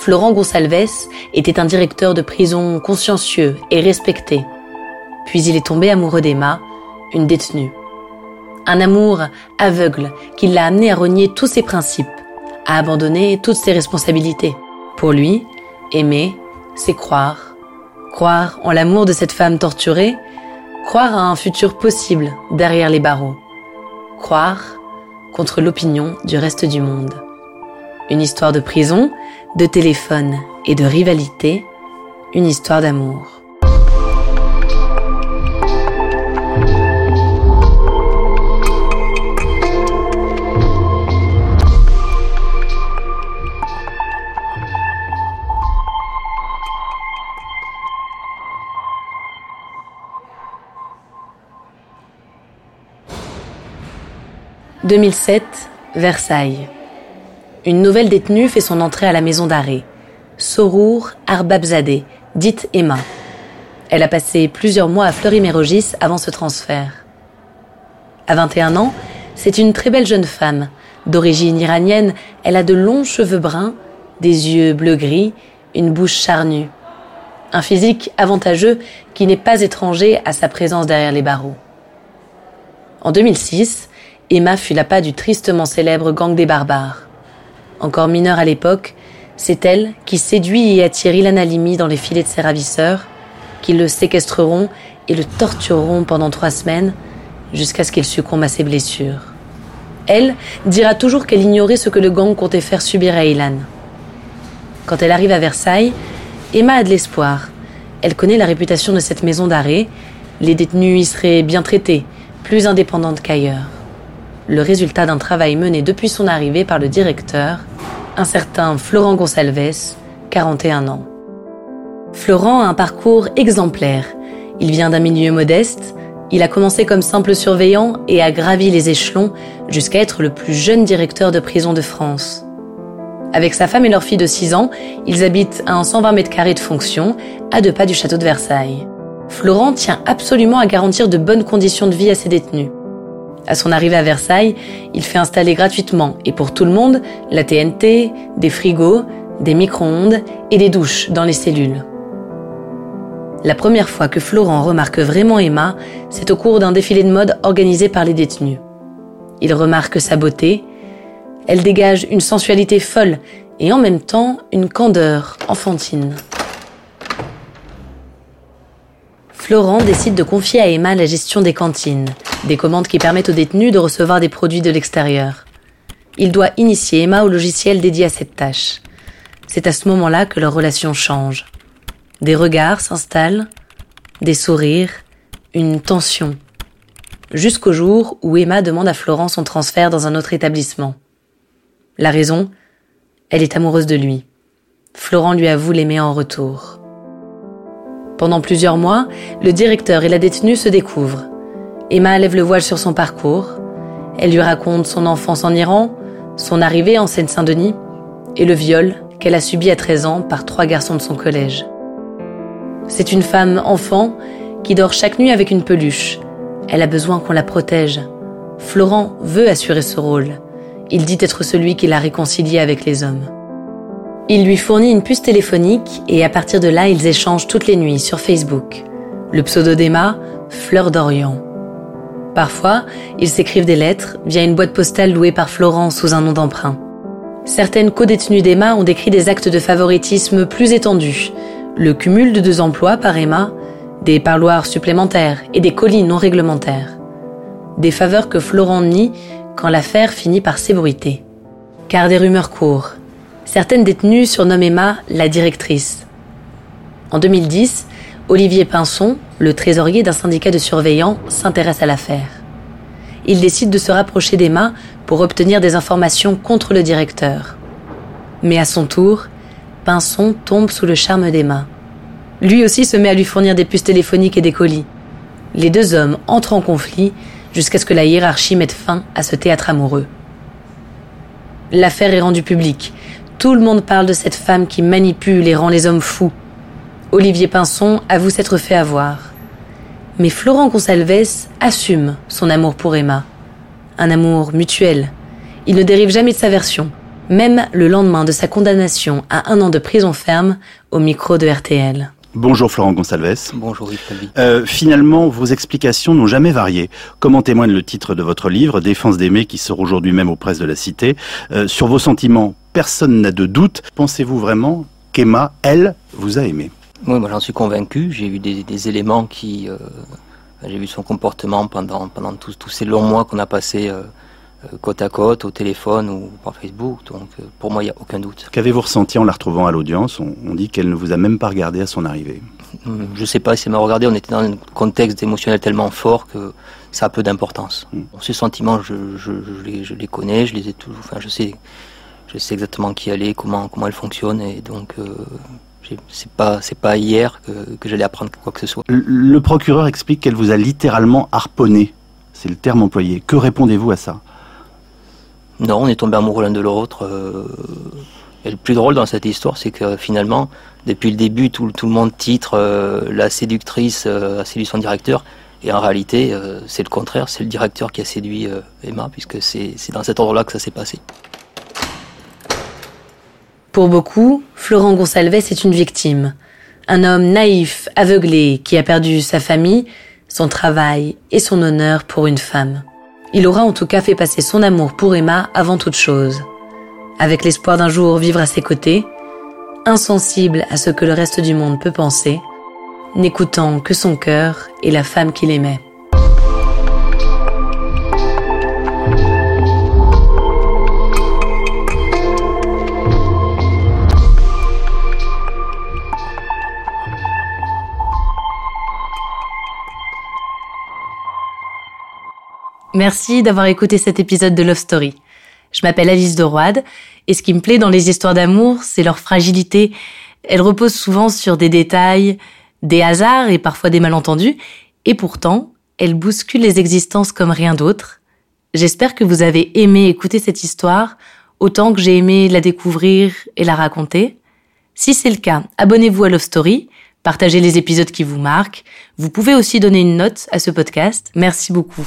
Florent Gonsalves était un directeur de prison consciencieux et respecté. Puis il est tombé amoureux d'Emma, une détenue. Un amour aveugle qui l'a amené à renier tous ses principes, à abandonner toutes ses responsabilités. Pour lui, aimer, c'est croire. Croire en l'amour de cette femme torturée, croire à un futur possible derrière les barreaux. Croire contre l'opinion du reste du monde. Une histoire de prison de téléphone et de rivalité, une histoire d'amour. « 2007, Versailles une nouvelle détenue fait son entrée à la maison d'arrêt. Sorour Arbabzadeh, dite Emma. Elle a passé plusieurs mois à Fleury-Mérogis avant ce transfert. À 21 ans, c'est une très belle jeune femme. D'origine iranienne, elle a de longs cheveux bruns, des yeux bleu-gris, une bouche charnue. Un physique avantageux qui n'est pas étranger à sa présence derrière les barreaux. En 2006, Emma fut l'appât du tristement célèbre gang des barbares encore mineure à l'époque, c'est elle qui séduit et attire Ilan Halimi dans les filets de ses ravisseurs, qui le séquestreront et le tortureront pendant trois semaines jusqu'à ce qu'il succombe à ses blessures. Elle dira toujours qu'elle ignorait ce que le gang comptait faire subir à Ilan. Quand elle arrive à Versailles, Emma a de l'espoir. Elle connaît la réputation de cette maison d'arrêt. Les détenus y seraient bien traités, plus indépendantes qu'ailleurs. Le résultat d'un travail mené depuis son arrivée par le directeur, un certain Florent Gonsalves, 41 ans. Florent a un parcours exemplaire. Il vient d'un milieu modeste, il a commencé comme simple surveillant et a gravi les échelons jusqu'à être le plus jeune directeur de prison de France. Avec sa femme et leur fille de 6 ans, ils habitent à un 120 mètres carrés de fonction, à deux pas du château de Versailles. Florent tient absolument à garantir de bonnes conditions de vie à ses détenus. À son arrivée à Versailles, il fait installer gratuitement et pour tout le monde la TNT, des frigos, des micro-ondes et des douches dans les cellules. La première fois que Florent remarque vraiment Emma, c'est au cours d'un défilé de mode organisé par les détenus. Il remarque sa beauté, elle dégage une sensualité folle et en même temps une candeur enfantine. Florent décide de confier à Emma la gestion des cantines, des commandes qui permettent aux détenus de recevoir des produits de l'extérieur. Il doit initier Emma au logiciel dédié à cette tâche. C'est à ce moment-là que leur relation change. Des regards s'installent, des sourires, une tension. Jusqu'au jour où Emma demande à Florent son transfert dans un autre établissement. La raison Elle est amoureuse de lui. Florent lui avoue l'aimer en retour. Pendant plusieurs mois, le directeur et la détenue se découvrent. Emma lève le voile sur son parcours. Elle lui raconte son enfance en Iran, son arrivée en Seine-Saint-Denis et le viol qu'elle a subi à 13 ans par trois garçons de son collège. C'est une femme enfant qui dort chaque nuit avec une peluche. Elle a besoin qu'on la protège. Florent veut assurer ce rôle. Il dit être celui qui l'a réconcilié avec les hommes. Il lui fournit une puce téléphonique et à partir de là, ils échangent toutes les nuits sur Facebook. Le pseudo d'Emma, Fleur d'Orient. Parfois, ils s'écrivent des lettres via une boîte postale louée par Florent sous un nom d'emprunt. Certaines co-détenues d'Emma ont décrit des actes de favoritisme plus étendus. Le cumul de deux emplois par Emma, des parloirs supplémentaires et des colis non réglementaires. Des faveurs que Florent nie quand l'affaire finit par s'ébruiter. Car des rumeurs courent Certaines détenues surnomment Emma la directrice. En 2010, Olivier Pinson, le trésorier d'un syndicat de surveillants, s'intéresse à l'affaire. il décide de se rapprocher d'Emma pour obtenir des informations contre le directeur. Mais à son tour, Pinson tombe sous le charme d'Emma. Lui aussi se met à lui fournir des puces téléphoniques et des colis. Les deux hommes entrent en conflit jusqu'à ce que la hiérarchie mette fin à ce théâtre amoureux. L'affaire est rendue publique. Tout le monde parle de cette femme qui manipule et rend les hommes fous. Olivier Pinson avoue s'être fait avoir. Mais Florent Gonsalves assume son amour pour Emma. Un amour mutuel. Il ne dérive jamais de sa version, même le lendemain de sa condamnation à un an de prison ferme au micro de RTL. Bonjour Florent Gonsalves. Bonjour Yves euh, Finalement, vos explications n'ont jamais varié, comme en témoigne le titre de votre livre, Défense d'aimer, qui sort aujourd'hui même aux presses de la Cité. Euh, sur vos sentiments, personne n'a de doute. Pensez-vous vraiment qu'Emma, elle, vous a aimé? Oui, moi j'en suis convaincu. J'ai eu des, éléments qui... Euh, j'ai vu son comportement pendant, pendant tous, tous ces longs mois qu'on a passés euh, euh, côte à côte, au téléphone ou par Facebook. Donc pour moi, il n'y a aucun doute. Qu'avez-vous ressenti en la retrouvant à l'audience? On, dit qu'elle ne vous a même pas regardé à son arrivée. Hum, je ne sais pas si elle m'a regardé, on était dans un contexte émotionnel tellement fort que ça a peu d'importance. Mmh. Ces sentiments, je, je, les, je, les, connais, je les ai toujours. Enfin, je sais, je sais exactement qui elle est, comment, comment elle fonctionne, et donc euh, c'est pas c'est pas hier que, que j'allais apprendre quoi que ce soit. Le, le procureur explique qu'elle vous a littéralement harponné. C'est le terme employé. Que répondez-vous à ça? Non, on est tombé amoureux l'un de l'autre. Euh, et le plus drôle dans cette histoire, c'est que finalement, depuis le début, tout, le monde titre euh, la séductrice euh, a séduit son directeur. Et en réalité, c'est le contraire, c'est le directeur qui a séduit Emma, puisque c'est dans cet ordre-là que ça s'est passé. Pour beaucoup, Florent Gonsalves est une victime. Un homme naïf, aveuglé, qui a perdu sa famille, son travail et son honneur pour une femme. Il aura en tout cas fait passer son amour pour Emma avant toute chose. Avec l'espoir d'un jour vivre à ses côtés, insensible à ce que le reste du monde peut penser, n'écoutant que son cœur et la femme qu'il aimait. Merci d'avoir écouté cet épisode de Love Story. Je m'appelle Alice de Roide et ce qui me plaît dans les histoires d'amour, c'est leur fragilité. Elles reposent souvent sur des détails, des hasards et parfois des malentendus, et pourtant, elles bousculent les existences comme rien d'autre. J'espère que vous avez aimé écouter cette histoire autant que j'ai aimé la découvrir et la raconter. Si c'est le cas, abonnez-vous à Love Story, partagez les épisodes qui vous marquent. Vous pouvez aussi donner une note à ce podcast. Merci beaucoup.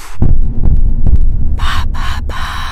Papa.